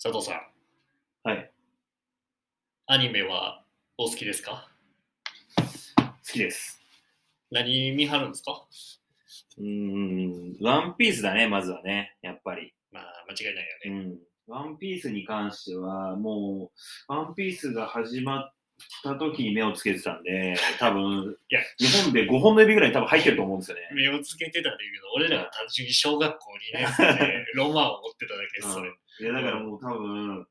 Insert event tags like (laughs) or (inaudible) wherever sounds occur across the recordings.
佐藤さん。はい。アニメはお好きですか？好きです。何見はるんですか？うーん、ワンピースだね、まずはね、やっぱり。まあ、間違いないよね。うん。ワンピースに関しては、もう、ワンピースが始まった時に目をつけてたんで、(laughs) 多分、いや日本で5本の指ぐらい多分入ってると思うんですよね。目をつけてたんだけど、俺らが単純に小学校2年生でロマンを持ってただけです、それ。いや、だからもう多分、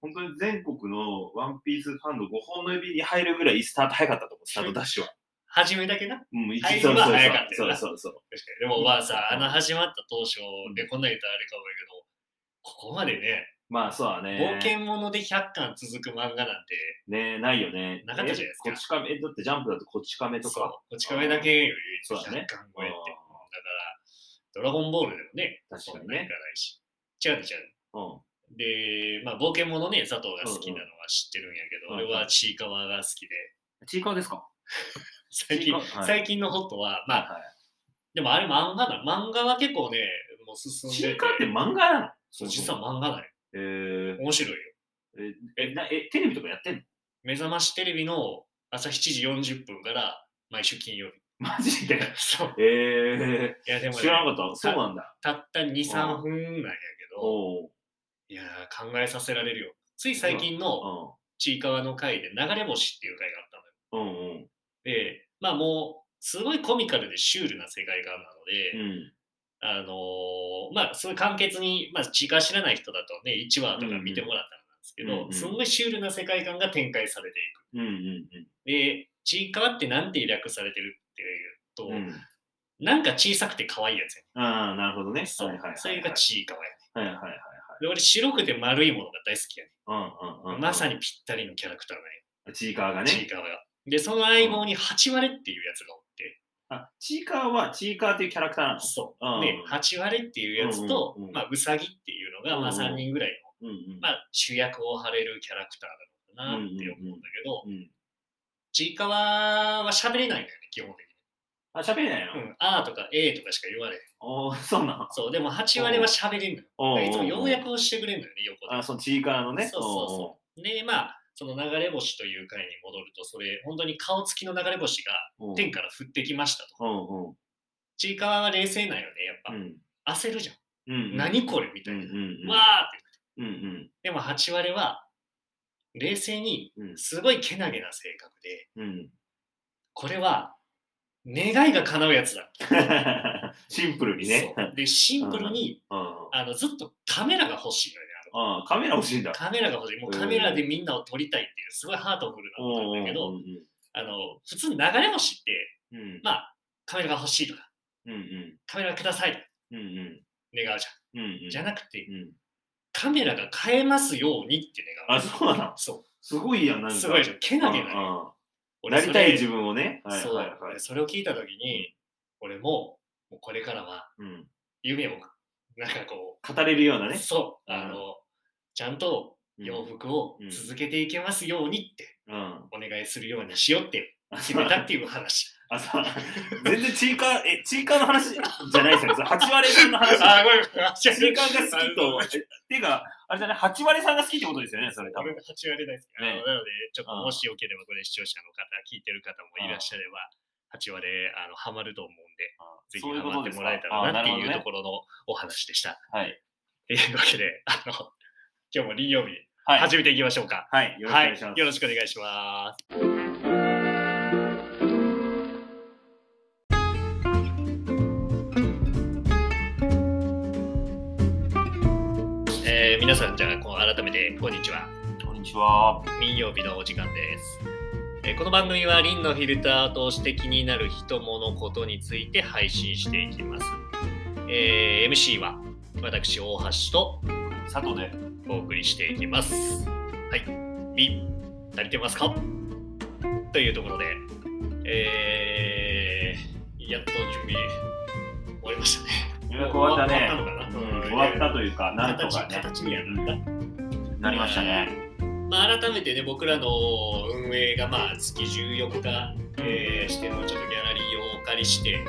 本当に全国のワンピースファンの5本の指に入るぐらいスタート早かったと思う、スタートダッシュは。初めだけな？うん、一入るは早かったよなそうそうそう。確かに。でもまあさ、あの始まった当初でこんな言ったらあれかもやけど、ここまでね、まあそうだね。冒険者で100巻続く漫画なんて、ねないよね。なかったじゃないですかえこち亀、え、だってジャンプだとこち亀とか。、こち亀だけよりそうだね100巻超えって。だから、ドラゴンボールでもね、確かにねそんなにいかないし。違う違う。うん。で、まあ、冒険者ね、佐藤が好きなのは知ってるんやけど、俺はちいかわが好きで、ちいかわですか？(laughs) 最近、最近のホットは、まあ、はい。でもあれ漫画だ。漫画は結構ね、もう進んでてちいかわって漫画なの？そう実は漫画だよ。えー、面白いよ。え、え、なえ、テレビとかやってんの？目覚ましテレビの朝7時40分から毎週金曜日。マジで？(laughs) そう。えー、いやでも、ね、知らなかった。そうなんだ。たった2、3分なんやけど、いやー考えさせられるよ。つい最近のちいかわの回で流れ星っていう回があったのよ。うん。うんうん。で、まあもう、すごいコミカルでシュールな世界観なので、うん。あのーまあ、そういう簡潔に、まあ、ちいかわ知らない人だとね、1話とか見てもらったらなんですけど、うんうんすごいシュールな世界観が展開されていく。うんうんで、ちいかわってなんて略されてるっていうと、うん。うん。なんか小さくて可愛いやつやああ、なるほどね。ね。そう。はいはいはいはい。それがちいかわやね。はいはいはいはい。で、俺白くて丸いものが大好きやね。うんうんうん。まさにぴったりのキャラクターがね、ちいかわがね。ちいかわが。で、その相棒に八割っていうやつがおって、あ、ちいかわはちいかわっていうキャラクターなの？そう。うんで、八割っていうやつと、うんうんうんまあ、うさぎっていうのが、まあ、うんうん3人ぐらいの、うんうん。まあ、主役を張れるキャラクターなのかなって思うんだけど、うん。ちいかわは喋れないんだよね、基本的に。あ、喋れないの？うん、あーとかえーとかしか言われへん。おー、そうなのそう、でも8割は喋れんのよ。いつも要約をしてくれんのよね、横で。あ、そのちいかわのね。そうそうそう。で、まあ、その流れ星という回に戻ると、それ、本当に顔つきの流れ星がうん。天から降ってきましたと。うんうん。ちいかわは冷静なんよね、やっぱ。うん。焦るじゃん。うん。何これみたうんういな。んうん。わーって。うんうん。でも8割は、冷静に、うんすごいけなげな性格で、うん。これは、願いが叶うやつだ。(laughs) シンプルにね。そうで、シンプルに、うん。あのずっとカメラが欲しいのよね。あのあカメラ欲しいんだ。カメラが欲しい。もうカメラでみんなを撮りたいっていう、すごいハートフルなことなんだけど、うんあの、普通流れ星って、うんうん。まあ、カメラが欲しいとか、うんうん。カメラくださいとかうんうん。願うじゃん。うんうん。じゃなくて、うん。カメラが変えますようにって願う。あ、そうなの？そすごいやん、なんう。か。すごいじゃん。けなげなうんの。うん俺なりたい自分分をね。はいそう、はいはい。それを聞いたときに、俺も、もうこれからはうん。夢を、なんかこ語れるようなう、ね。そう、うんあの、ちゃんとうん洋服を続けていけますようにってうん。お願いするようにしようってあ、決めたっていう話。(laughs) あ、そう。全然チーカー、え、チーカーの話じゃないですよね。それ八割さんの話。(laughs) あ、ごめん、チーカーが好きあと、えってか、あれじゃない、八割さんが好きってことですよね、それ多分。俺が8割大好き。ねなので、ちょっとうんもしよければ、これ視聴者の方、聞いてる方もいらっしゃれば、8割あのハマると思うんで、ぜひハマってもらえたらなっていうところのお話でした。はい。というわけで、あの、今日も林曜日、はい。始めていきましょうか。はい。よろしくおはい願いします。よろしくお願いします。皆さん、じゃあ、こう改めて、こんにちは。こんにちは。民曜日のお時間です。えーこの番組は、リンのフィルターを通して気になる人物ことについて配信していきます。えー MC は、私、大橋と佐藤で。お送りしていきます。はい。み、足りてますか？というところで、えー、やっと準備終わりましたね。予約終わったね。終わったというか、なんと形かね。形にはなった。なりましたね。まあ、改めてね、僕らの運営がまあ月14日、えーしてのちょっとギャラリーをお借りして、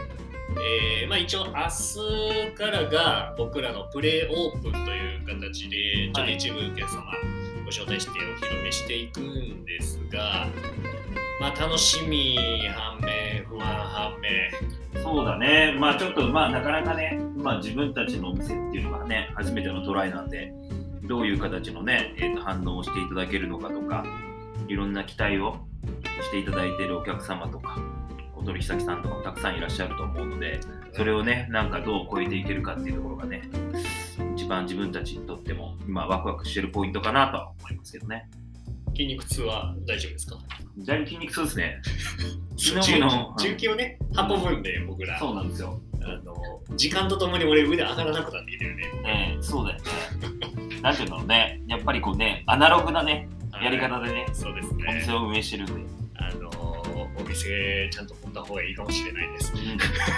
えーまあ、一応明日からが僕らのプレイオープンという形でちょっと一部お客様ご招待してお披露目していくんですが、まあ、楽しみ。反面不安反面。そうだね、まあちょっと、まあなかなかね、まあ自分たちのお店っていうのがね、初めてのトライなんで、どういう形のね、えーと反応をしていただけるのかとか、いろんな期待をしていただいているお客様とか、お取引先さんとかもたくさんいらっしゃると思うので、それをね、なんかどう超えていけるかっていうところがね、一番自分たちにとっても、今ワクワクしてるポイントかなと思いますけどね。筋肉痛は大丈夫ですか？じゃあ筋肉痛ですね。重 (laughs) 昨日の。重機をね運ぶんで僕ら。そうなんですよ。あの時間とともに俺腕上がらなくなってきてるね。ねそうだよね。なんていうんだろうね。やっぱりこうね、アナログなね、やり方でね、そうですお店ねを運営してるんで、あのお店ちゃんと持った方がいいかもしれないです。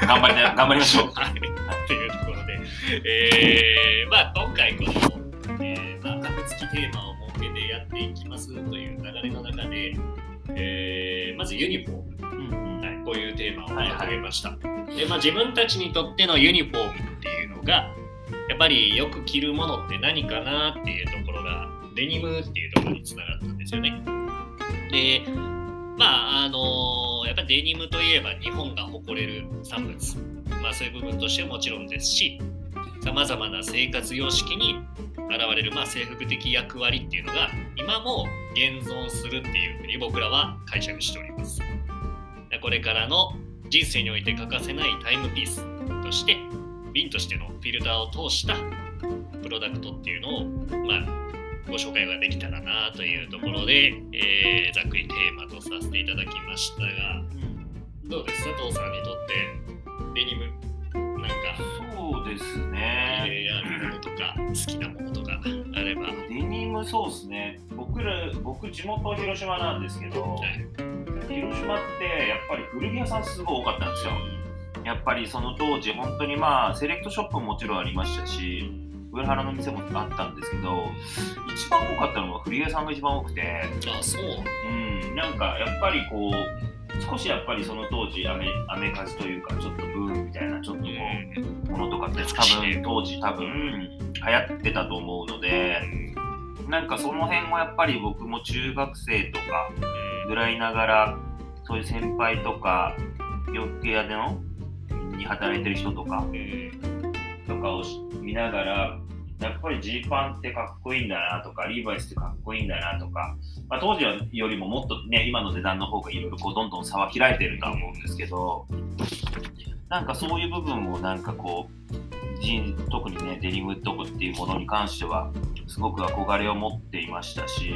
頑張りな頑張りましょう。(laughs) はい、というところで、えーまあ、今回この、えーまあ、格付きテーマをっていきますという流れの中で、えーまずユニフォーム、うんうん。はい、こういうテーマを掲げました、でまあ、自分たちにとってのユニフォームっていうのがやっぱりよく着るものって何かなっていうところがデニムっていうところにつながったんですよね。でまああのやっぱりデニムといえば日本が誇れる産物。まあそういう部分としてはもちろんですしさまざまな生活様式に現れる、まあ、制服的役割っていうのが今も現存するっていうふうに僕らは解釈しております。これからの人生において欠かせないタイムピースとして瓶としてのフィルターを通したプロダクトっていうのを、まあ、ご紹介ができたらなというところで、えーざっくりテーマとさせていただきましたがどうです佐藤さんにとってデニムなんかです入ね。れあるものとか好きなものとかあれば、はデニムそうですね。僕ら、僕地元広島なんですけど、い広島ってやっぱり古着屋さんすごい多かったんですよ。やっぱりその当時本当にまあセレクトショップももちろんありましたし、上原の店もあったんですけど、一番多かったのは古着屋さんが一番多くて、あそううん、なんかやっぱりこう、少しやっぱりその当時アメ、アメカジというか、ちょっとブームみたいな、ちょっとこう、ものとかって多分当時多分流行ってたと思うので、なんかその辺もやっぱり僕も中学生とかぐらいながら、そういう先輩とか、洋服屋でのに働いてる人とか、とかを見ながら、やっぱりジーパンってかっこいいんだなとか、リーバイスってかっこいいんだなとか、まあ、当時よりももっとね、今の値段の方がいろいろこうどんどん差は開いてるとは思うんですけど、なんかそういう部分をなんかこう、ジーン特にね、デニムとかっていうものに関しては、すごく憧れを持っていましたし、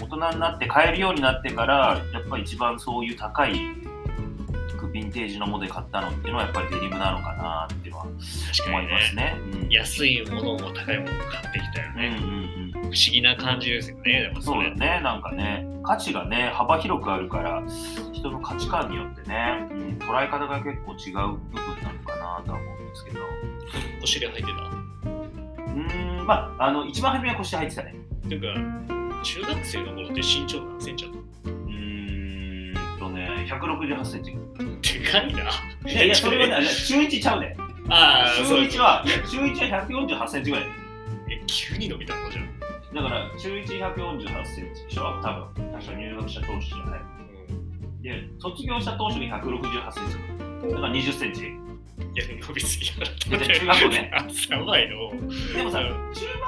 大人になって買えるようになってから、やっぱり一番そういう高いヴィンテージのもので買ったのっていうのはやっぱりデニムなのかなっていうのは思いますね。ね。うん。安いものも高いものも買ってきたようんね、うんうん。不思議な感じですよね。でもそうだね、なんかね、価値がね、幅広くあるから、人の価値観によってね、うん、捉え方が結構違う部分なのかなとは思うんですけど、お尻入ってた？うーん、まあ、あの、一番初めは腰入ってたね。っていうか中学生の頃って身長何センチあっうーんとね、168センチ。でかいな。いやいや、それはね、中1ちゃうね。ああ、中1は、いや、中1は148センチぐらい。え、急に伸びたのじゃん。だから、中1、148センチでしょ多分。確か入学した当初じゃない。で、卒業した当初に168センチ。だから20センチ。いや、伸びすぎやろ。中学校ね。あ、やばいの。でもさ、中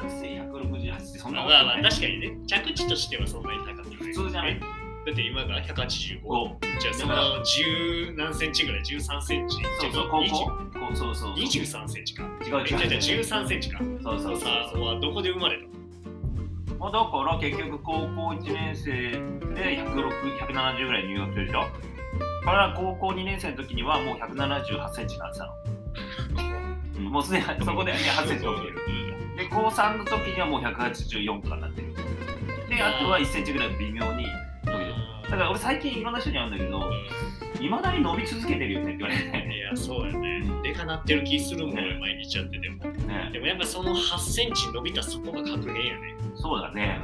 学生168ってそんなまあまあ、確かにね、着地としてはそんなに高くない。普通じゃないだって今が185。こじゃあその10何センチぐらい ?13 センチ。そうそう、高校そうそう。23センチか。違う違う違う。13センチか。そうそうそうさあ、そう。はどこで生まれた？のまあ、だから結局高校1年生で106 170ぐらい入学するでしょ？だから高校2年生の時にはもう178センチになってたの。う (laughs) んもうすでにそこで、ね、8センチ伸びてる。で、高3の時にはもう184とかになってる。で、あとは1センチぐらい微妙に。だから俺最近いろんな人に会うんだけど、いまだに伸び続けてるよねって言われて。いや、そうやね。でかなってる気するもん、ね俺毎日やってても。ねでもやっぱその8センチ伸びたそこが確変やね。そうだね。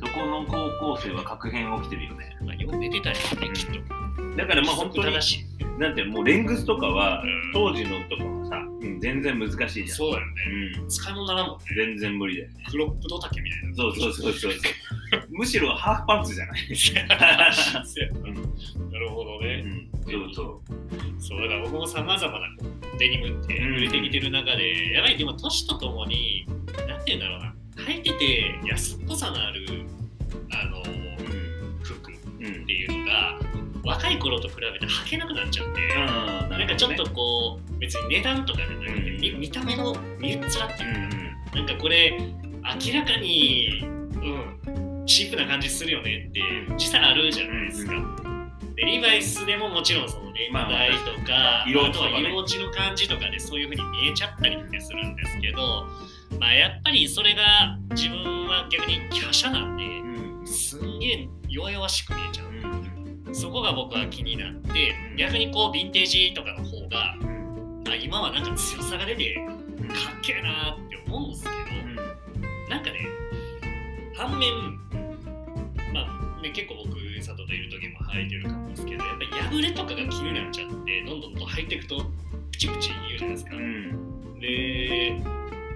そこの高校生は確変起きてるよね。まあ、よう寝てたよね、きっと。だからまあ本当に正しい。なんてもうレングスとかはうん当時のとかはさ、うん全然難しいじゃんそうだよね。うん使い物ならんもんね。全然無理だよねクロップド丈みたいな。そうそうそうそうむしろハーフパンツじゃない？そうやうんなるほどね。うん。そうそう。そうだから僕もさまざまなデニムって売れてきてる中で、やばいでも年とともになんて言うんだろうな。履いてて安っぽさのあるあの服。っうんていうのが若い頃と比べて履けなくなっちゃって、ななんかちょっとこう別に値段とかじゃなくて、見た目の見えっ面ってういうか、ん。なんかこれ明らかに、うん、チープな感じするよねって実際あるじゃないですか。でリバイスでももちろんその年代とか、色あとは落ちとかね。色落ちの感じとかでそういう風に見えちゃったりってするんですけど、まあ、やっぱりそれが自分は逆に華奢なんでうん。うんすんげえ弱々しく見えちゃう。うん。そこが僕は気になって逆にこうヴィンテージとかの方があ今はなんか強さが出てうん。かっけえなって思うんですけど、なんかね、反面、まあ、ね、結構僕、佐藤といる時も履いてるかもですけど、やっぱり破れとかが気になっちゃって、どんどんと履いていくと、プチプチ言うじゃないですかう。んで、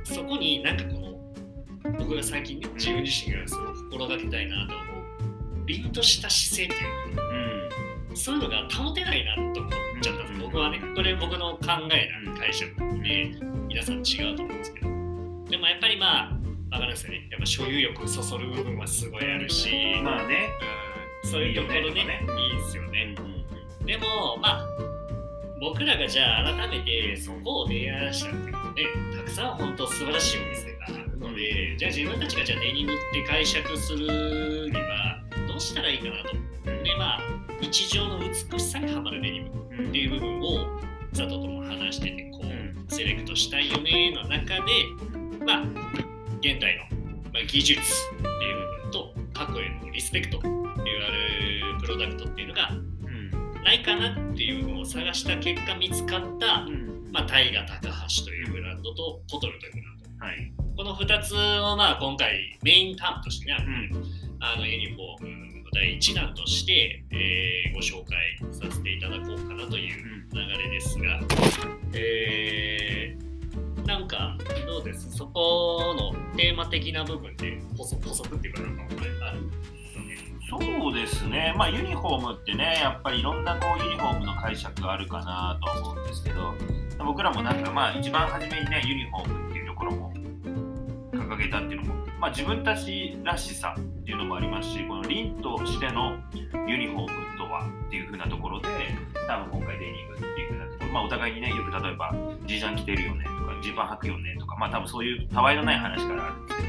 そこになんかこの、僕が最近ね、自分自身がすごい心がけたいなと思う、凛とした姿勢っていうか、うんそういうのが保てないなと思っちゃったんです、僕はね。これ僕の考えな解釈で、皆さん違うと思うんですけど。でもやっぱりまあ、わかるんですよね。やっぱ所有欲そそる部分はすごいあるし、まあねうんそういうところね、いいよねいいですよね。でも、まあ、僕らがじゃあ改めてそこを提案したっていうのね、たくさん本当素晴らしいお店があるので、じゃあ自分たちがじゃあデニムって解釈するにはどうしたらいいかなと。で、まあ、日常の美しさにはまるデニムうんっていう部分を佐藤とも話しててこううセレクトしたいよねの中でまあ現代の、まあ、技術っていう部分と過去へのリスペクトって言われるプロダクトっていうのがうんないかなっていうのを探した結果見つかった、うん。まあ、タイガ高橋というブランドとコトルというブランド。はい。この2つをまあ今回メインターンとしてね、うん。あのユニフォームの第1弾として、えーご紹介させていただこうかなという流れですが、えーなんかどうですそこのテーマ的な部分で補足補足っていうかなんかある？そうですね、まあ、ユニフォームってね、やっぱりいろんなこうユニフォームの解釈があるかなと思うんですけど、僕らもなんか、まあ、一番初めにね、ユニフォームっていうところも掲げたっていうのも、まあ、自分たちらしさっていうのもありますし、この凛としてのユニフォームとはっていう風なところで、多分今回デニムっていう風なところ、まあ、お互いにね、よく例えば、ジージャン着てるよねとか、ジーパン履くよねとか、まあ、多分そういうたわいのない話からあるんです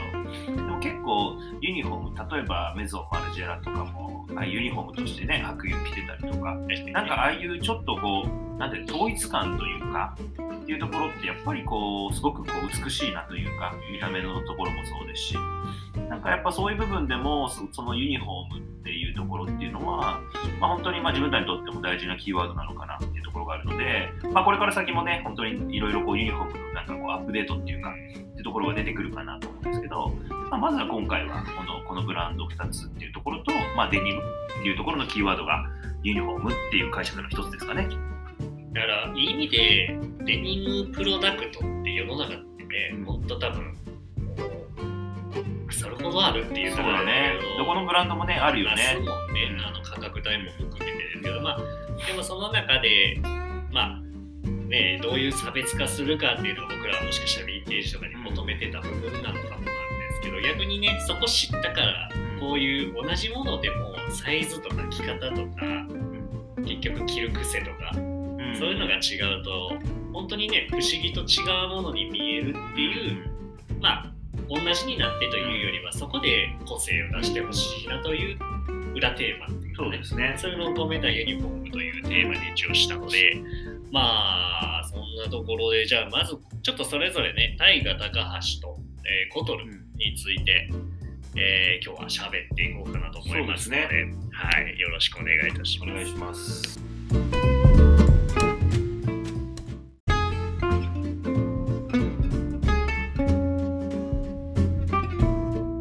けど、でも結構ユニフォーム例えばメゾンマルジェラとかもあユニフォームとしてね白衣着てたりとかなんかああいうちょっとこうなんて統一感というかっていうところってやっぱりこうすごくこう美しいなというか見た目のところもそうですしなんかやっぱそういう部分でもそのユニフォームっていうところっていうのは、まあ、本当にまあ自分たちにとっても大事なキーワードなのかなっていうところがあるので、まあ、これから先もね本当にいろいろこうユニフォームのかこうアップデートっていうかってところが出てくるかなと思うんですけど、まあ、まずは今回はこのこのブランド2つっていうところと、まあ、デニムっていうところのキーワードがユニフォームっていう解釈の一つですかね。だからいい意味でデニムプロダクトって世の中ってねほんと多分それほどあるっていうそうだね。どこのブランドもね、あるよね。ますもんね、あの価格帯も含めてですけど、まあ、でもその中で、まあ、ね、どういう差別化するかっていうのが僕らはもしかしたらヴィンテージとかに求めてた部分なのかもなんですけど、逆にね、そこ知ったから、こういう同じものでもサイズとか着方とか、結局着る癖とか、うん。そういうのが違うと、本当にね、不思議と違うものに見えるっていう、まあ、同じになってというよりは、そこで個性を出してほしいなという裏テーマっていうかね。そうで、すね。そういうのを込めたユニフォームというテーマに一応したので、まあ、そんなところで、じゃあまず、ちょっとそれぞれね、タイガ高橋と、えーコトルについて、えー今日は喋っていこうかなと思いますので、そうではい、よろしくお願いいたします。お願いします。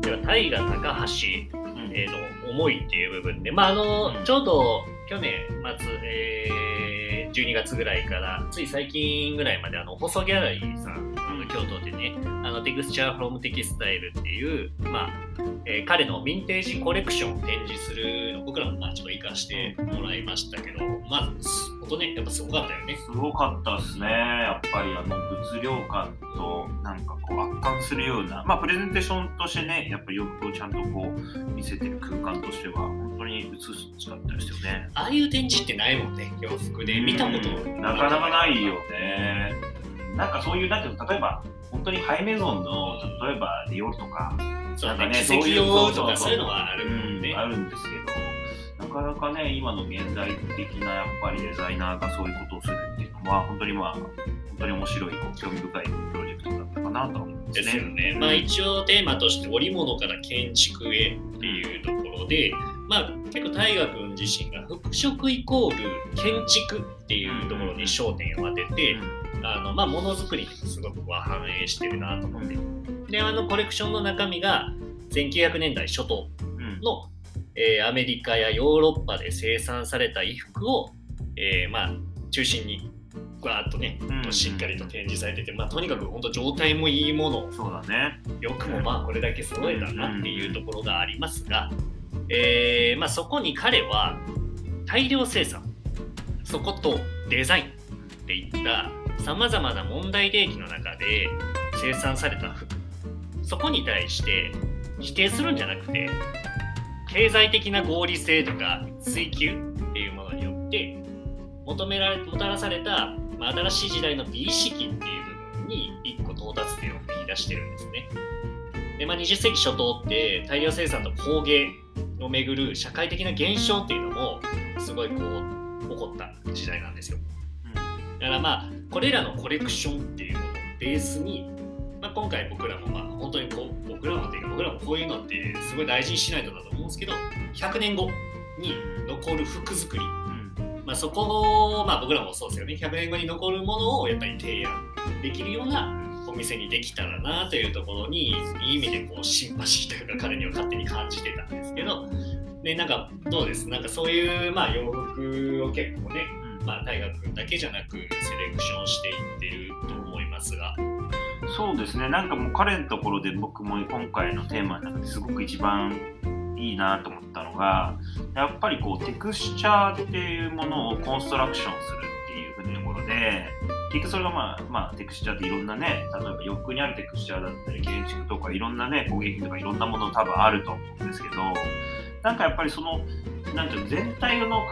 では、タイガ高橋うんえーの思いっていう部分で、まああのうんちょうど去年末、えー、12月ぐらいからつい最近ぐらいまであの細ギャラリーさん京都でねあのテクスチャーフロムテキスタイルっていう、まあえー彼のヴィンテージコレクションを展示するのを僕らもまあちょっと活かしてもらいましたけどまあ本当ねやっぱすごかったよね。すごかったですね。やっぱりあの物量感となんかこう圧巻するような、まあプレゼンテーションとしてね、やっぱり洋服をちゃんとこう見せてる空間としては本当に美しかったですよね。ああいう展示ってないもんね洋服で見たことうんなかなかないよね。なんかそういう、なんていうの例えば本当にハイメゾンの、例えばディオールとか、そうなんかねそういうのはあるもんね。あるんですけど、なかなかね、今の現代的なやっぱりデザイナーがそういうことをするっていうのは、本当にまあ、本当に面白い、興味深いプロジェクトだったかなと思いますですよね。ね。まあ一応テーマとして織物から建築へっていうところで、まあ結構大河君自身が服飾イコール建築っていうところに焦点を当てて、あのまあものづくりにすごくは反映してるなと思って。で、あのコレクションの中身が1900年代初頭うんうんの、えーアメリカやヨーロッパで生産された衣服を、えーまあ中心にわーっとね、うんしっかりと展示されてて、まあ、とにかく本当状態もいいものそうだね。よくもまあこれだけ揃えたなっていうところがありますが、えーまあ、そこに彼は大量生産そことデザインっていったさまざまな問題提起の中で生産された服そこに対して否定するんじゃなくて経済的な合理性とか追求っていうものによって求められもたらされた、まあ、新しい時代の美意識っていう部分に一個到達点を見出してるんですね。で、まあ、20世紀初頭って大量生産と工芸をめぐる社会的な現象っていうのもすごいこう起こった時代なんですよ。だからまあこれらのコレクションっていうものをベースに、まあ、今回僕らもまあ本当にこう僕らもっていうか僕らもこういうのってすごい大事にしないとだと思うんですけど100年後に残る服作り。うん。まあ、そこを、まあ、僕らもそうですよね。100年後に残るものをやっぱり提案できるようなお店にできたらなというところにいい意味でこうシンパシーというか彼には勝手に感じてたんですけど。でなんかどうです？なんかそういう、まあ、洋服を結構ね、まあ、大学だけじゃなくセレクションしていってると思いますが。そうですね、なんかもう彼のところで僕も今回のテーマの中ですごく一番いいなと思ったのが、やっぱりこうテクスチャーっていうものをコンストラクションするっていうふうなところで、結局それがまあ、まあ、テクスチャーっていろんなね、例えば洋服にあるテクスチャーだったり、建築とかいろんなね、工芸品とかいろんなもの多分あると思うんですけど、なんかやっぱりその、なんていう全体の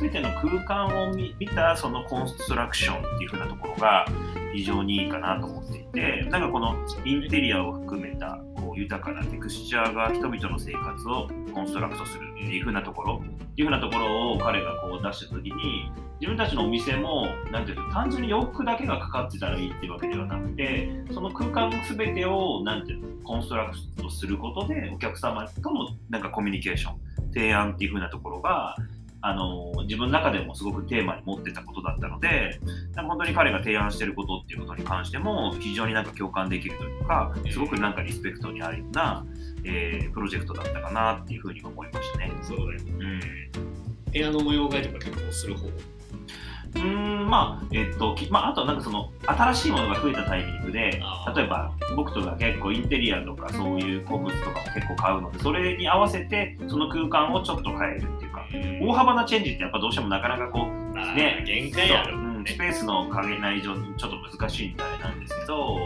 全ての空間を見たそのコンストラクションっていうふうなところが非常にいいかなと思っていてなんかこのインテリアを含めたこう豊かなテクスチャーが人々の生活をコンストラクトするっていうふうなところっていうふうなところを彼がこう出した時に自分たちのお店もなんていうの単純に洋服だけがかかってたらいいっていうわけではなくてその空間全てをなんていうのコンストラクトすることでお客様とのなんかコミュニケーション提案っていう風なところがあの自分の中でもすごくテーマに持ってたことだったので本当に彼が提案してることっていうことに関しても非常になんか共感できるというかすごくなんかリスペクトにあるような、えープロジェクトだったかなっていうふうに思いましたね。そうだようん部屋の模様替えとか結構する方うーんまあえっと、きまあ、あとはなんかその新しいものが増えたタイミングで例えば僕とか結構インテリアとかそういう古物とかも結構買うのでそれに合わせてその空間をちょっと変えるっていうか大幅なチェンジってやっぱどうしてもなかなかこうまあね限界あるね。うんんスペースの加減な以上にちょっと難しいみたいなんですけど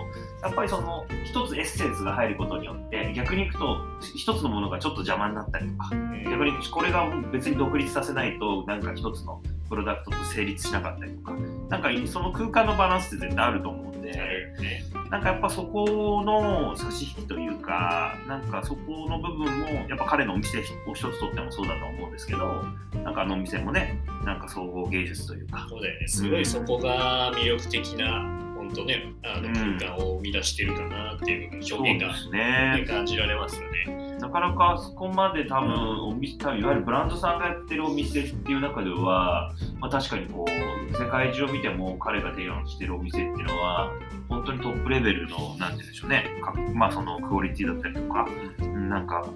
やっぱりその一つエッセンスが入ることによって逆にいくと一つのものがちょっと邪魔になったりとか逆にこれが別に独立させないとなんか一つのプロダクトと成立しなかったりとかなんかその空間のバランスって絶対あると思うんでなんかやっぱそこの差し引きというかなんかそこの部分もやっぱ彼のお店を一つとってもそうだと思うんですけどなんかあのお店もねなんか総合芸術というか。そうだよね。すごいそこが魅力的な本当ねあのうん。空間を生み出してるかなっていう表現が、ね、感じられますよね。なかなかそこまで多分お店多分いわゆるブランドさんがやってるお店っていう中では、まあ、確かにこう世界中を見ても彼が提案してるお店っていうのは本当にトップレベルのなんて言うんでしょうねかまあそのクオリティだったりとか、うんなんか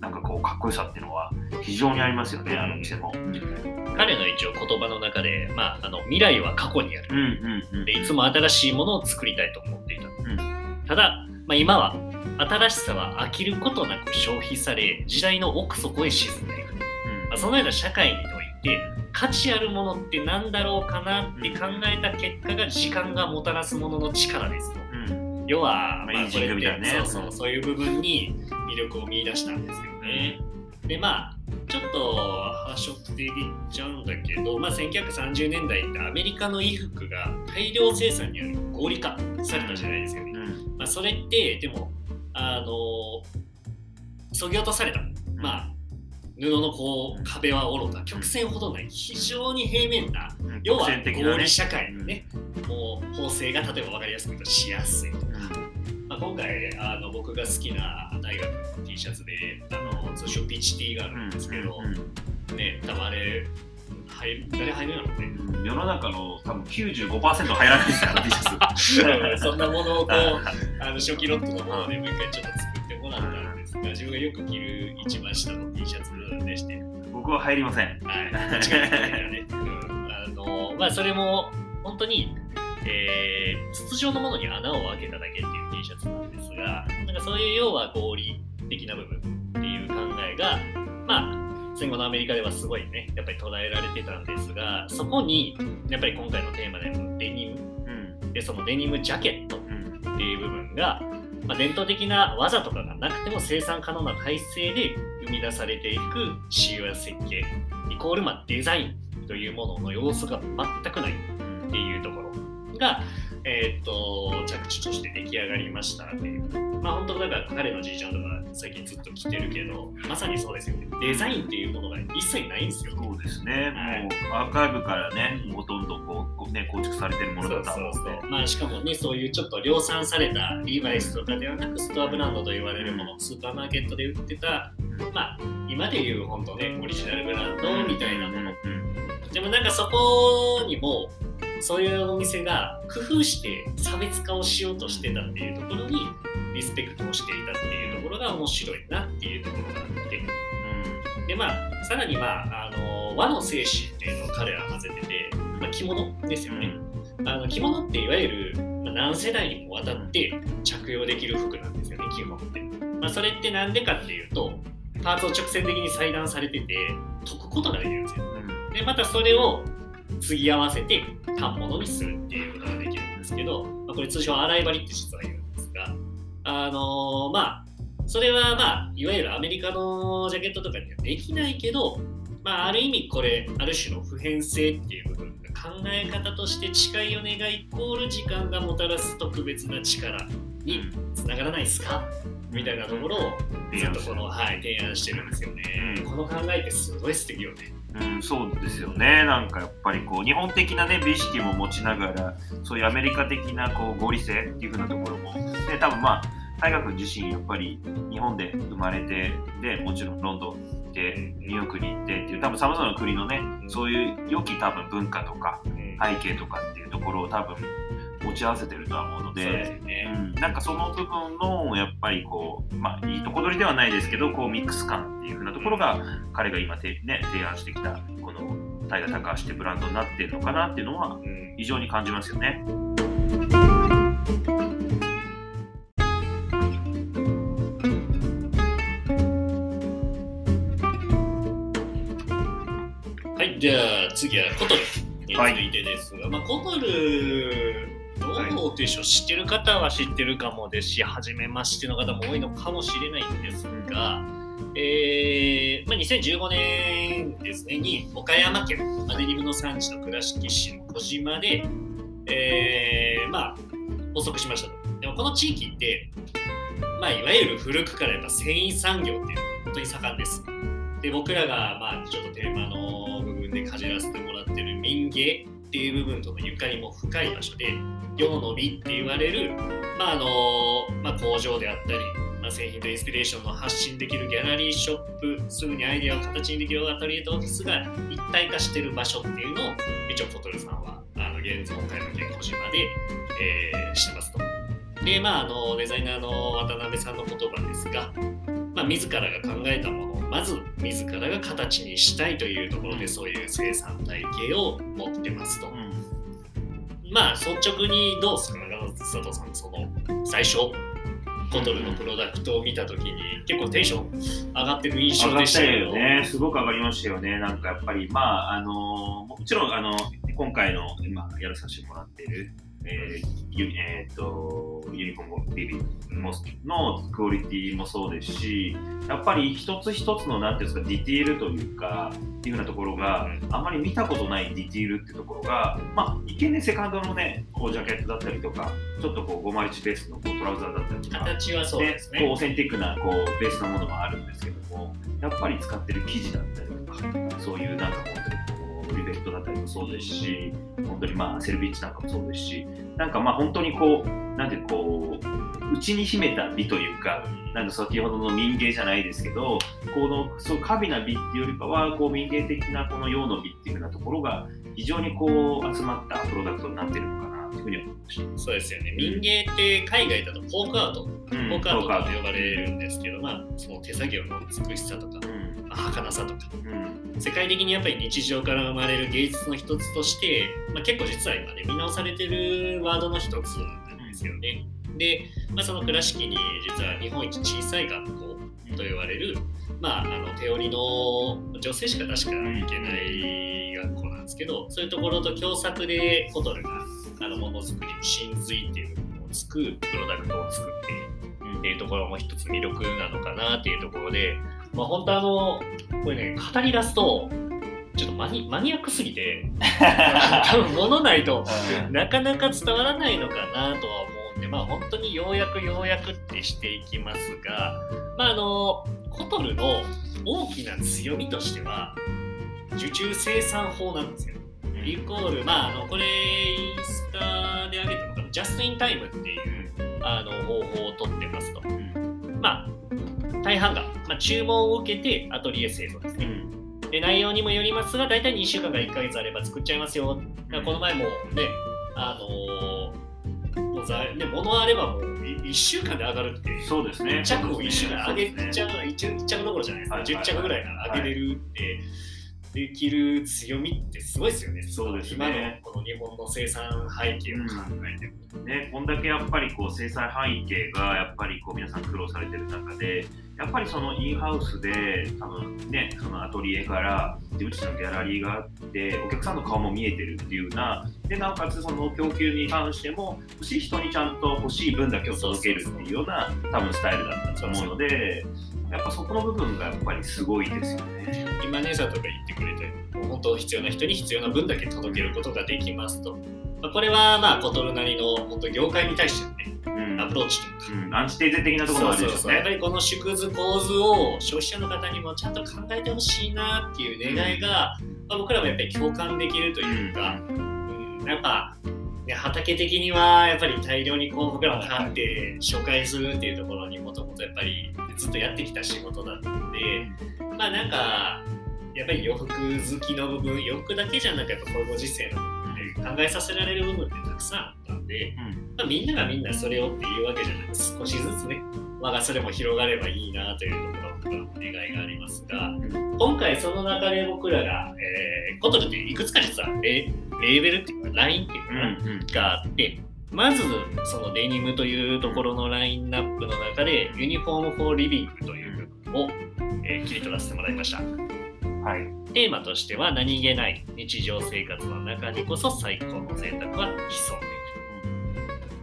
なんかこうかっこよさっていうのは非常にありますよねあの店も。彼の一応言葉の中で、まあ、あの未来は過去にある、でいつも新しいものを作りたいと思っていた、ん。ただ、まあ、今は新しさは飽きることなく消費され時代の奥底へ沈んでいく、まあ、そのような社会において価値あるものって何だろうかなって考えた結果が時間がもたらすものの力ですと。うん。うん要は、まあエイジングみたいなね。そうそうそういう部分に魅力を見出したんですよね。でまあちょっと破食的言っちゃうんだけど、まあ、1930年代ってアメリカの衣服が大量生産による合理化されたじゃないですかね。うん。まあ、それってでもあのそぎ落とされた、まあ、布のこう壁はおろか。曲線ほどない。非常に平面な。うん。要は合理社会のね、もう縫製が例えば分かりやすく言うとしやすいと。か、まあ、今回あの僕が好きな大学の T シャツであの通称ピチ T があるんですけど、ね多分あれ入る誰入るんやろうねうんうん世の中の多分95%入らないですよ、あの T シャツ。(laughs) そんなものをこう (laughs) ああの初期ロットのものでもう一回ちょっと作ってもらったんですが自分がよく着る一番下の T シャツでして僕は入りません。はい、間違いないからね。(laughs) うん、あの、まあ、それも、本当に、えー筒状のものに穴を開けただけっていう T シャツなんですが、なんかそういう要は合理的な部分っていう考えが、まあ、戦後のアメリカではすごいね、やっぱり捉えられてたんですが、そこに、やっぱり今回のテーマでもデニム、うん。で、そのデニムジャケット。うん。っていう部分が、まあ、伝統的な技とかがなくても生産可能な体制で生み出されていく仕様や設計イコールまあデザインというものの要素が全くないっていうところが、えーっと着地として出来上がりましたっていう。まあ本当だから彼のじいちゃんとか最近ずっと着てるけどまさにそうですよね。デザインっていうものが一切ないんですよ。そうですね、はい。もうアーカイブからね、ほとんどこうね、構築されてるものそうだと思そうそうまあしかもねそういうちょっと量産されたリーバイスとかではなくストアブランドと言われるものスーパーマーケットで売ってたまあ今でいう本当ねオリジナルブランドみたいなもの。うん。でもなんかそこにもそういうお店が工夫して差別化をしようとしてたっていうところにリスペクトをしていたっていうところが面白いなっていうところがあって。でまあさらにまああの和の精神っていうのを彼らは混ぜてて、まあ、着物ですよね、あの着物っていわゆる、まあ、何世代にもわたって着用できる服なんですよね基本って、まあ、それってなんでかっていうとパーツを直線的に裁断されてて解くことができるんですよ。うん。でまたそれを継ぎ合わせて反物にするっていうことができるんですけど、まあ、これ通称洗い張りって実は言うんですがあのーまあそれはまあいわゆるアメリカのジャケットとかにはできないけどまあある意味これある種の普遍性っていう部分が考え方として近いよねがイコール時間がもたらす特別な力につながらないですか？みたいなところをずっとこの、はい、提案してるんですよね。うんこの考えってすごい素敵よね。うん、そうですよね。なんかやっぱりこう日本的なね美意識も持ちながら、そういうアメリカ的なこう合理性っていう風なところも、ね、多分まあ大学自身やっぱり日本で生まれて、でもちろんロンドンてニューヨークに行ってっていう多分さまざまな国のね、そういう良き多分文化とか背景とかっていうところを多分持ち合わせてるとは思うので。そうね。うん、なんかその部分のやっぱりこう、まあ、いいとこ取りではないですけどこうミックス感っていう風なところが彼が今て、ね、提案してきたこのタイガ高橋ってブランドになってるのかなっていうのはうん非常に感じますよね。はい、じゃあ次はコトルについてですが、まあ、コトルどうでしょう、知ってる方は知ってるかもですし、初めましての方も多いのかもしれないんですが、えーまあ、2015年ですね、に岡山県、まあデニムの産地の倉敷市の小島で、えーまあ、発足しましたと。でもこの地域って、まあ、いわゆる古くからやっぱ繊維産業っていう本当に盛んです。で僕らがまあちょっとテーマの部分でかじらせてもらってる民芸っていう部分とのゆかりも深い場所で世の伸びって言われる、まああのまあ、工場であったり、まあ、製品とインスピレーションの発信できるギャラリーショップすぐにアイデアを形にできるアトリエとオフィスが一体化してる場所っていうのを一応コトルさんはあの現在岡山県小島で、えー、してますと。でまああのデザイナーの渡辺さんの言葉ですが、まあ、自らが考えたものまず自らが形にしたいというところでそういう生産体系を持ってますと。まあ率直にどうですか佐藤さんその最初コトルのプロダクトを見たときに結構テンション上がってる印象でしたよね。すごく上がりましたよね。なんかやっぱりまああのもちろんあの今回の今やらさせてもらっているえーえーと、ユニフォームビビのクオリティもそうですしやっぱり一つ一つのなんていうんですかディティールというかっていうようなところがあまり見たことないディティールっていうところがまあ一見ねセカンドのねこうジャケットだったりとかちょっとこうゴマリチベースのこうトラウザーだったりとか形はそうですね。こうオーセンティックなこうベースのものもあるんですけどもやっぱり使ってる生地だったりとかそういうなんか本当にリベントだったりもそうですし、本当にまあセルビッチなんかもそうですし、なんかまあ本当にこう、なんてこう、内に秘めた美というか、なんか先ほどの民芸じゃないですけど、このそう過美な美っていうよりかは、こう民芸的なこの洋の美っていうようなところが、非常にこう集まったプロダクトになってるのかいうふうに思いました。そうですよね。民芸って海外だとフォークアウト、フォークアウトと呼ばれるんですけど、まあその手作業の美しさとか、儚さとか、うん、世界的にやっぱり日常から生まれる芸術の一つとして、まあ、結構実は今ね見直されてるワードの一つなんですよね。で、まあ、その倉敷に実は日本一小さい学校と言われる、まあ、あの手織りの女性しか確か行けない学校なんですけどそういうところと共作でコトルがあのものづくりの真髄っていうものを作るプロダクトを作ってっていうところも一つ魅力なのかなっていうところでまあ、本当あの、これね、語り出すと、ちょっとマニマニアックすぎて、(laughs) 多分物ないとなかなか伝わらないのかなとは思うんで、まあ本当にようやくようやくってしていきますが、まああの、コトルの大きな強みとしては、受注生産法なんですよ。イコール、まああの、これタで上げたのかな、ジャストインタイムっていうあの方法をとってますと。まあ大半が、まあ、注文を受けてアトリエ製造ですね。で内容にもよりますが、大体2週間から1ヶ月あれば作っちゃいますよ。この前もね、あのー、もうざね、物あればもう1週間で上がるって、そうですね。1着を1週間上げちゃう、1, 1着どころじゃないですか、はいはいはい、10着ぐらいから上げれるって。はいできる強みってすごいですよね。そうですね。今のこの日本の生産背景を考えてうん、ね、こんだけやっぱりこう生産背景がやっぱりこう皆さん苦労されてる中で、やっぱりそのインハウスで多分ね、そのアトリエからうちのギャラリーがあって、お客さんの顔も見えてるっていうような、でなおかつその供給に関しても欲しい人にちゃんと欲しい分だけを届けるっていうような多分スタイルだったと思うので。やっぱそこの部分がやっぱりすごいですよね。今姉さんとか言ってくれて、もう本当必要な人に必要な分だけ届けることができますと。まあ、これはまあ、コトルなりの本当業界に対してね、うん、アプローチというか、うん、アンチテーゼ的なところもあるでしょうね。そうそうやっぱりこの縮図構図を消費者の方にもちゃんと考えてほしいなっていう願いが、うん、まあ、僕らもやっぱり共感できるというか、うん、やっぱ畑的にはやっぱり大量にこう僕らも買って紹介するっていうところにもともとやっぱりずっとやってきた仕事だったのでまあなんかやっぱり洋服好きの部分洋服だけじゃなくやっぱこういうご時世の考えさせられる部分ってたくさんあったんで、まあ、みんながみんなそれをっていうわけじゃなく少しずつね輪がそれも広がればいいなというところ僕らの願いがありますが、今回その中で僕らが、えー、コトルっていくつか実はレレーベルっていうかラインっていうかな、うんうん、があってまずそのデニムというところのラインナップの中で Uniform for Living という部分を、えー、切り取らせてもらいました。はい、テーマとしては何気ない日常生活の中にこそ最高の贅沢は潜んでい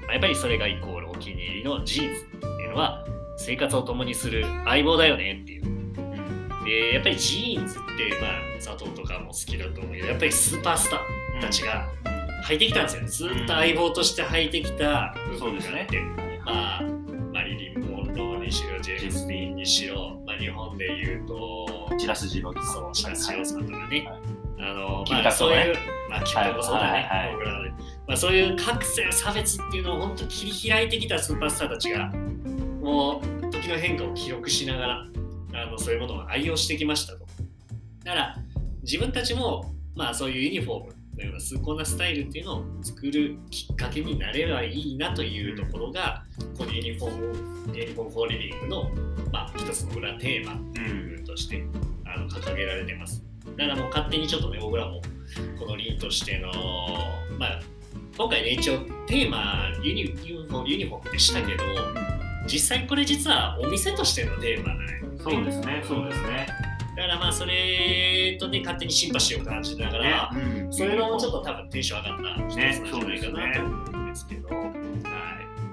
る。やっぱりそれがイコールお気に入りのジーンズっていうのは生活を共にする相棒だよねっていう。でやっぱりジーンズって、まあ、佐藤とかも好きだと思うけどやっぱりスーパースターたちが履いてきたんですよ、ずっと相棒として履いてきた部分があって、まあ、マリリン・モンローにしろジェームス・ディーンにしろ、まあ、日本でいうとチラス・ジロさんとかね、はい、あのまあ、そういう、まあ、キムタクそうだね、僕らでまあ、そういう格差や差別っていうのを本当切り開いてきたスーパースターたちがもう時の変化を記録しながらあのそういうものを愛用してきましたと。だから自分たちもまあそういうユニフォームのような崇高なスタイルっていうのを作るきっかけになればいいなというところが、このユニフォームユニフォームフォーリビングの、まあ、一つの裏テーマうんとしてあの掲げられてます。だからもう勝手にちょっとね僕らもこのリンとしてのまあ今回ね一応テーマユニユニフォームユニフォームでしたけど実際これ実はお店としてのテーマなんよそうですねそうですねだからまあそれとね勝手にシンパシーを感じながら、ね。うんそれもちょっと多分テンション上がった一なんじゃないかなと思うんですけど、は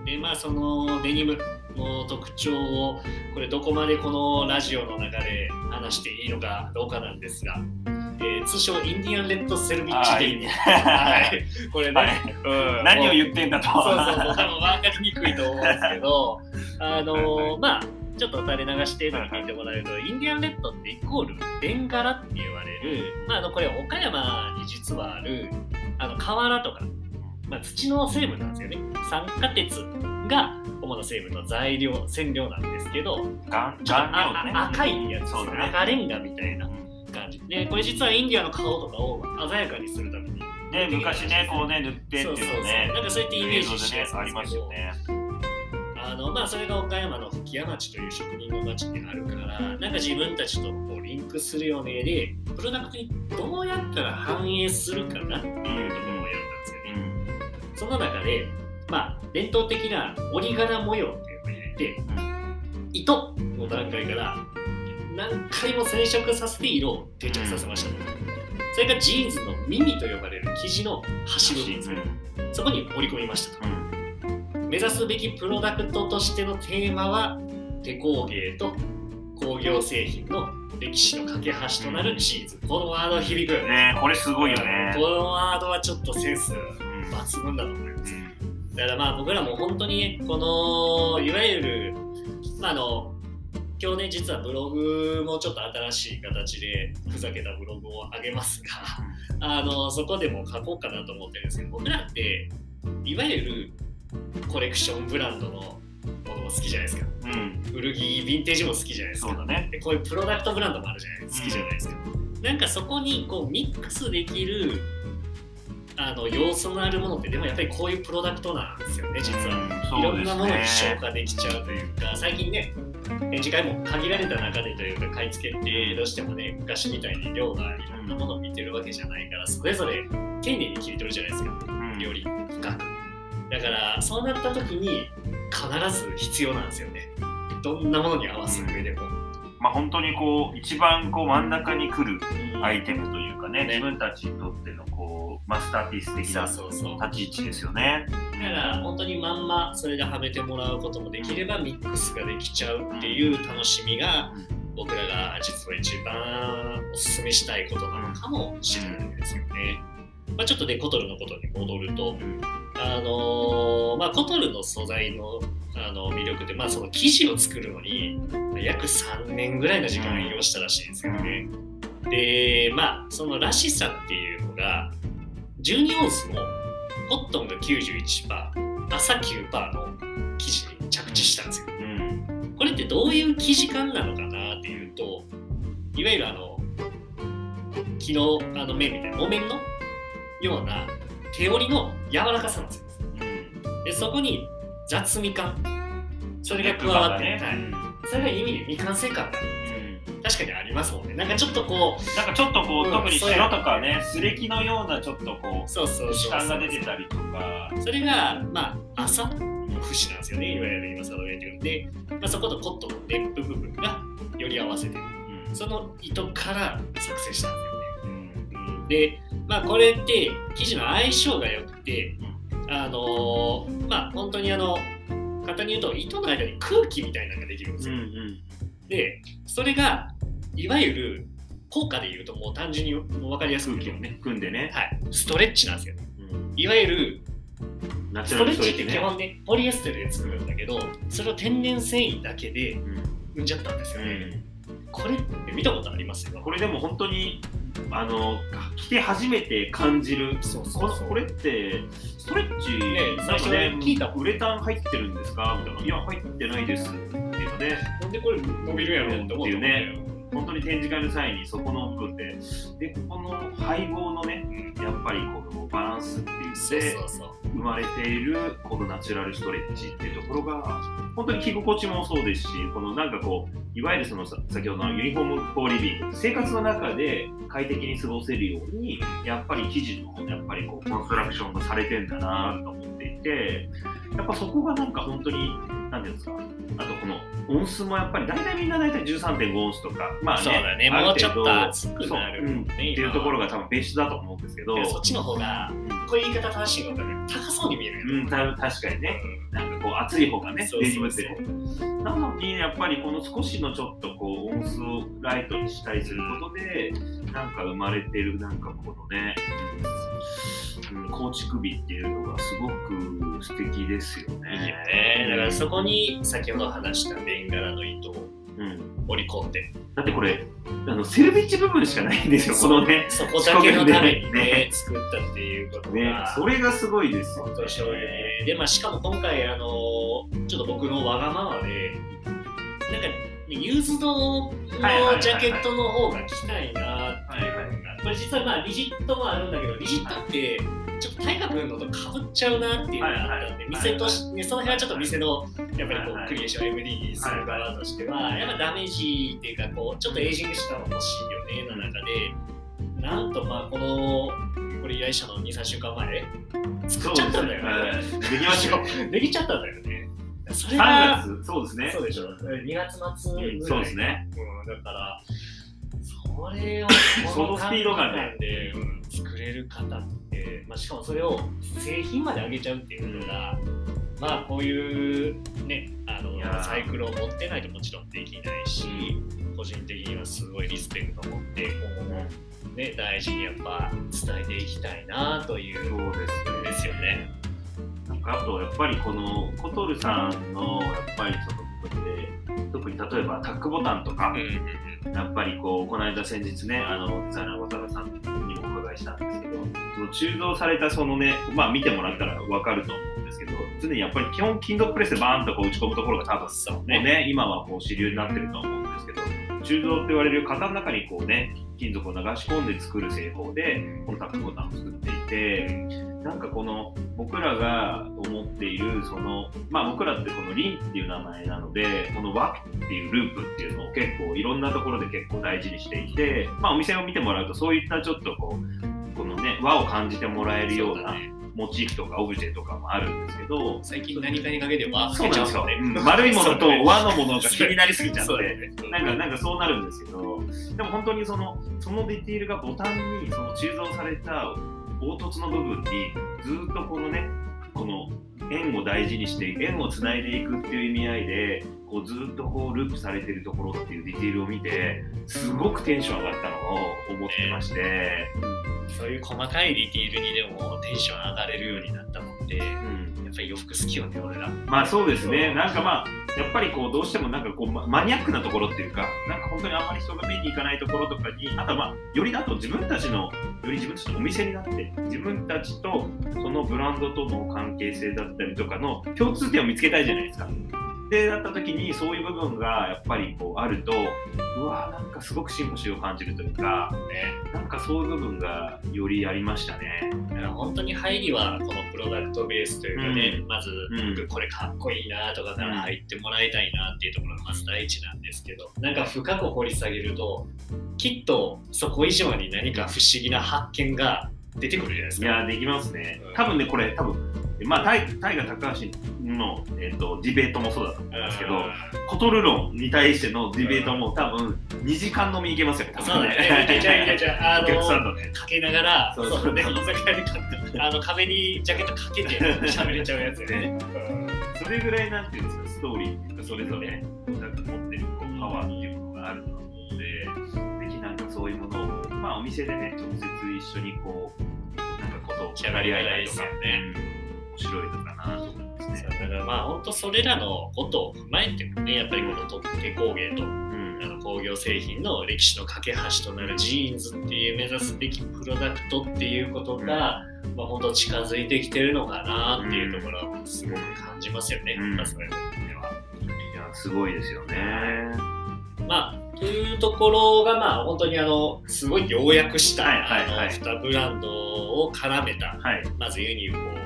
い、でまあそのデニムの特徴をこれどこまでこのラジオの中で話していいのかどうかなんですが、えー通称インディアンレッドセルビッチデニム。はい、これね、はい。うん。何を言ってんだと。そうそうそう、多分分かりにくいと思うんですけど、あのーまあ、ちょっと垂れ流してのに聞いてもらえると、インディアンレッドってイコールベンガラって言われる、まあ、あのこれ岡山に実はあるあの瓦とか、まあ、土の成分なんですよね。酸化鉄が主な成分の材料、染料なんですけど、ね。赤いやつね。赤レンガみたいな感じ。で、これ実はインディアの顔とかを鮮やかにするために。ね昔ねこうね塗ってっていうのそうそうそう。ねなんかそうやってイメージし映やすいん像でねありますよねあのまあそれが岡山の吹屋町という職人の町であるからなんか自分たちとこうリンクするよねでプロダクトにどうやったら反映するかなっていうところをやったんですよね、その中でまあ伝統的な折り柄模様っていうのを入れて糸の段階から何回も染色させて色を定着させましたと。それがジーンズの耳と呼ばれる生地の端部分ですね。そこに織り込みましたと目指すべきプロダクトとしてのテーマは手工芸と工業製品の歴史の架け橋となるジーンズ。このワード響くねこれすごいよね。このワードはちょっとセンスうん抜群だと思いますだからまあ僕らも本当にねこのいわゆるまああの今日ね実はブログもちょっと新しい形でふざけたブログを上げますがあのそこでも書こうかなと思ってるんですけど僕らっていわゆるコレクションブランドのものも好きじゃないですか。うん。古着ヴィンテージも好きじゃないですか。そうだね。でこういうプロダクトブランドもあるじゃない好きじゃないですか、なんかそこにこうミックスできるあの要素のあるものってでもやっぱりこういうプロダクトなんですよね実は、うん。いろんなものに消化できちゃうというか最近ね展示会も限られた中でというか買い付けってどうしてもね昔みたいに量がいろんなものを見てるわけじゃないからそれぞれ丁寧に切り取るじゃないですか。うん。より深くだからそうなった時に必ず必要なんですよね。どんなものに合わせる上でも、まあ本当にこう一番こう真ん中に来るうんアイテムというかねね自分たちにとってのこうマスターピース的なそうそうそう。立ち位置ですよね。だから本当にまんまそれではめてもらうこともできればミックスができちゃうっていう楽しみが僕らが実は一番おすすめしたいことなのかもしれないですよね。まあ、ちょっとねコトルのことに戻ると、あのーまあ、コトルの素材のあの魅力って、まあ、その生地を作るのに約3年ぐらいの時間を要したらしいんですよね。でまあそのらしさっていうのが12オンスのコットンが91%朝9%の生地に着地したんですよ。うんこれってどういう生地感なのかなっていうといわゆるあの木のあの麺みたいな木綿のような手織りの柔らかさなんですよ。でそこに雑味感。それが加わって、ねはい、それが意味で未完成感。が確かにありますもんね。なんかちょっとこうなんかちょっとこう、うん特に白とかねすれきのようなちょっとこうそうそうそうが出てたりとか。それがまあ朝の節なんですよね。いわゆる今サドウェイっていうので、まあ、そことコットンのネップ部分がより合わせてる。その糸から作成したんですよで、まあ、これって生地の相性が良くて、あのーまあ本当にあの簡単に言うと糸の間に空気みたいなのができるんですよ、うんうん。でそれがいわゆる効果で言うともう単純にもう分かりやすくね、組んでね。はい、ストレッチなんですよ。うん。いわゆるストレッチって基ね。本ねポリエステルで作るんだけどそれを天然繊維だけでうんじゃったんですよね、うん。これって見たことありますよ。これでも本当にあの着て初めて感じる。そうこのこれってストレッチ、ねなんか最初聞いたウレタン入ってるんですか？みたいな。いや、入ってないですってなっよね。なんでこれ伸びるやろって思うね本当に展示会の際にそこの部分で、で、ここの配合のね、やっぱりこのバランスって言そうって、そうそう。生まれているこのナチュラルストレッチっていうところが本当に着心地もそうですしこのなんかこういわゆるそのさ先ほどの Uniform for Living 生活の中で快適に過ごせるようにやっぱり生地のやっぱりこうコンストラクションがされてんだなと思っていてやっぱそこがなんか本当に何ていうんですかあとこのオンス数もやっぱり大体みんな大体13.5オンスとかまあねそうだね。もうちょっと厚くなる。そううんねっていうところが多分ベースだと思うんですけど。そっちの方が、こういう言い方正しいのかね、高そうに見えるよね。うん、た確かにね。なんかこう熱い方がね、そうデそうそう。ニムって。なのに、やっぱりこの少しのちょっとこう音数をライトにしたりすることで、なんか生まれてる、なんかこのね、うん、構築美っていうのがすごく素敵ですよいいよね。ね。だからそこに先ほど話したベンガラの糸をうん、織り込んで、だってこれ、あのセルビッチ部分しかないんですよ、このね。そこだけのためにねね、作ったっていうことねが、、それがすごいですよ本当に衝撃で、でまあ、しかも今回、あのちょっと僕のわがままで、なんか、ユーズドのジャケットの方が着たいなはいはいが、これ実はまあリジッドもあるんだけど、リジッドって、ちょっと体格のとかぶっちゃうなっていうのがあったんで、店として、その辺はちょっと店のやっぱりこうクリエーション MD にする側としては、やっぱダメージっていうか、こうちょっとエイジングしたの欲しいよねの中で、なんとまあこの、これ依頼者の2、3週間前、作っちゃったんだよね。できましたよ。できちゃったんだよね。それが、3月、そうですね。そうでしょ、2月末ぐらい、うんそうですね。うん、だから、それを (laughs) そのスピード感でで、うん、作れる方って、まあ、しかもそれを製品まで上げちゃうっていうのが、まあこういうね、あのサイクルを持ってないともちろんできないし、個人的にはすごいリスペクトを持って、今後もね、大事にやっぱ伝えていきたいなというそうですね。ですよね。なんかあとやっぱりこのコトルさんのやっぱりその部分で特に例えばタックボタンとかうん、うんやっぱりこうこの間先日ねあのデザイナー渡辺さんにもお伺いしたんですけどその鋳造されたそのねまあ見てもらったら分かると思うんですけど常にやっぱり基本金属プレスでバーンとこう打ち込むところが多分そうもうね今はこう主流になってると思うんですけど鋳造って言われる型の中にこうね金属を流し込んで作る製法でこのタックボタンを作っていてなんかこの僕らが思っているそのまあ僕らってこのリンっていう名前なのでこの輪っていうループっていうのを結構いろんなところで結構大事にしていてまあお店を見てもらうとそういったちょっとこうこのね輪を感じてもらえるようなね、モチーフとかオブジェとかもあるんですけど最近何かにかけてはそうなんですよ、ね。うん丸いものと (laughs) 和のものが気になりすぎちゃって。なんか、なんかそうなるんですけど、でも本当にその、そのディティールがボタンに、その鋳造された凹凸の部分に、ずっとこのね、この円を大事にして、円をつないでいくっていう意味合いで、こうずっとこうループされてるところっていうディティールを見て、すごくテンション上がったのを思ってまして、そういう細かいディティールにでもテンション上がれるようになったもん。で、やっうん、ぱり洋服好きよね、俺ら。まあそうですね、なんかまあ、やっぱりこうどうしてもなんかこうママニアックなところっていうか、なんか本当にあんまり人が見に行かないところとかに、あとはまあ、よりだと自分たちの、より自分たちのお店になって、自分たちとそのブランドとの関係性だったりとかの共通点を見つけたいじゃないですか。で、なった時にそういう部分がやっぱりこうあると、うわーなんかすごくシンパシーを感じるというか、ね、なんかそういう部分がよりありましたね。本当に入りはこのプロダクトベースというかね、まずうこれかっこいいなとかから入ってもらいたいなっていうところがまず第一なんですけど、なんか深く掘り下げると、きっとそこ以上に何か不思議な発見が出てくるじゃないですか。いや、できますねうん。多分ね、これ、多分まあ、タイタイガ高橋の、えっとディベートもそうだと思うんですけど、コトル論に対してのディベートも多分2時間飲みいけますよね。そうだね。いけちゃういけちゃう。あお客さんの、とね。かけながら、そうそうね、居酒屋で買ったあの壁にジャケットかけて喋れちゃうやつよね。それぐらいなんていうんですか、ストーリーっていうか、それぞれ持ってるこうパワーっていうものがあると思うので、ぜひなんかそういうものを、まあお店でね、直接一緒にこう、なんかことを喋り合いたいですよね白いのかなと思いますね。だからまあ本当それらのことを踏まえてもね、やっぱりこの特定工芸とうんあの工業製品の歴史の架け橋となるジーンズっていう目指すべきプロダクトっていうことが、まあ本当近づいてきてるのかなっていうところはすごく感じますよね、うんまあそれでは。いやすごいですよね。まあ、というところが、まあ、本当にあの、すごい要約した、はいはいはいあの、2ブランドを絡めた、はい。まずユニフォーム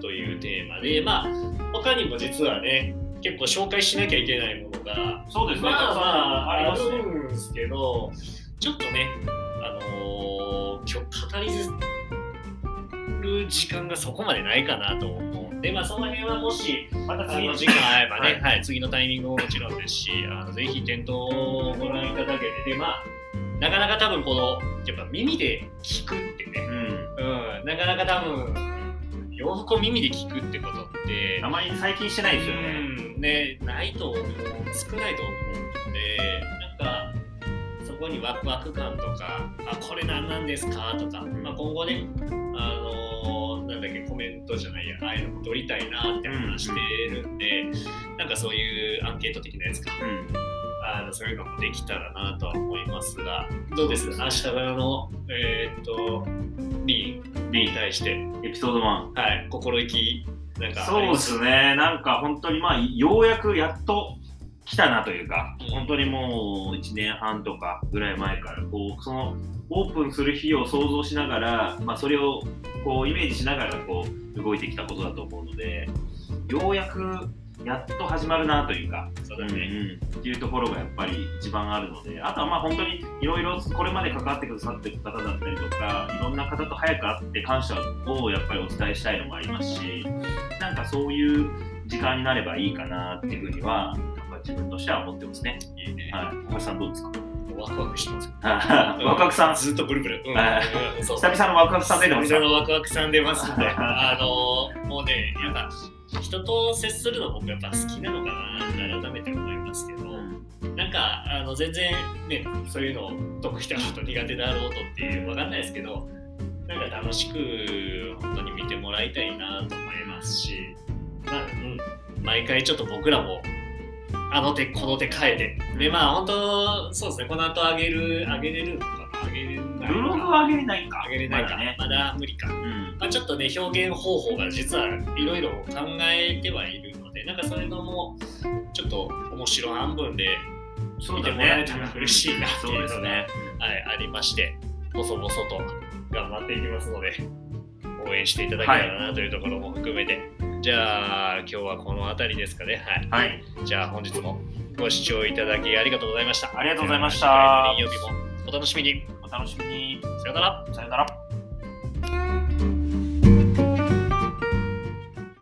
というテーマで、まあ、他にも実はね、結構紹介しなきゃいけないものが、そうですね。まあまあ、あありますね。るんですけど、ちょっとね、あのー今日語りる時間がそこまでないかなと思うんで、まあ、その辺はもし、またあ次のの時間合えばね、ははい次のタイミングももちろんですし、あのぜひ店頭をご覧いただけて、で、まあ、なかなか多分この、やっぱ耳で聞くってね、うん。うん、なかなか多分、洋服を耳で聞くってことって、あまり最近してないですよね。うん、ね、ないと思う、少ないと思うので、なんか、そこにワクワク感とか、あ、これ何なんですかとか、まあ、今後ね、あのーなんだっけ、コメントじゃないや、ああいうのも取りたいなって話してるんで、なんかそういうアンケート的なやつか、うん。あのそういうのもできたらなとは思いますが、どうです？明日からの、えーっと、リーンに対して、エピソード1。はい、心意気、なんかあそうですすね。なんか本当にまあ、ようやくやっと来たなというか、うん本当にもう1年半とかぐらい前から、こう、その、オープンする日を想像しながら、まあ、それをこうイメージしながらこう動いてきたことだと思うのでようやくやっと始まるなというか、そうだね。うんうんっていうところがやっぱり一番あるのであとはまあ本当にいろいろこれまで関わってくださってる方だったりとかいろんな方と早く会って感謝をやっぱりお伝えしたいのもありますしなんかそういう時間になればいいかなっていうふうにはやっぱり自分としては思ってますね。いいね。はい、小林さんどうですか？ワクワクしてます。(laughs) ワクワクさん？ずっとブルブル。久々のワクワクさん出てます久々のワクワクさん出ますんで、(laughs) あのもうね、やっぱ人と接するの僕やっぱ好きなのかなって改めて思いますけど、なんかあの全然ね、そういうの得意だろうと苦手だろうとっていうわかんないですけど、なんか楽しく本当に見てもらいたいなと思いますし、まあ、うん、毎回ちょっと僕らもあの手この手変えて、でまあ本当そうですね、この後上げる上げれるのかな、上げれるブログは上げれないか。上げれないか、まだね。まだ無理か。うん。まあ、ちょっとね、表現方法が実はいろいろ考えてはいるので、なんかそういうのもちょっと面白半分で、そうだ見てもらえねたら嬉しいなってそいううのがですね。はい、ありまして、細々と頑張っていきますので、応援していただけたらなというところも含めて、じゃあ今日はこの辺りですかね。はい。はい。じゃあ本日もご視聴いただきありがとうございました。ありがとうございました金曜日もお楽しみに。楽しみに。さよなら。さよなら。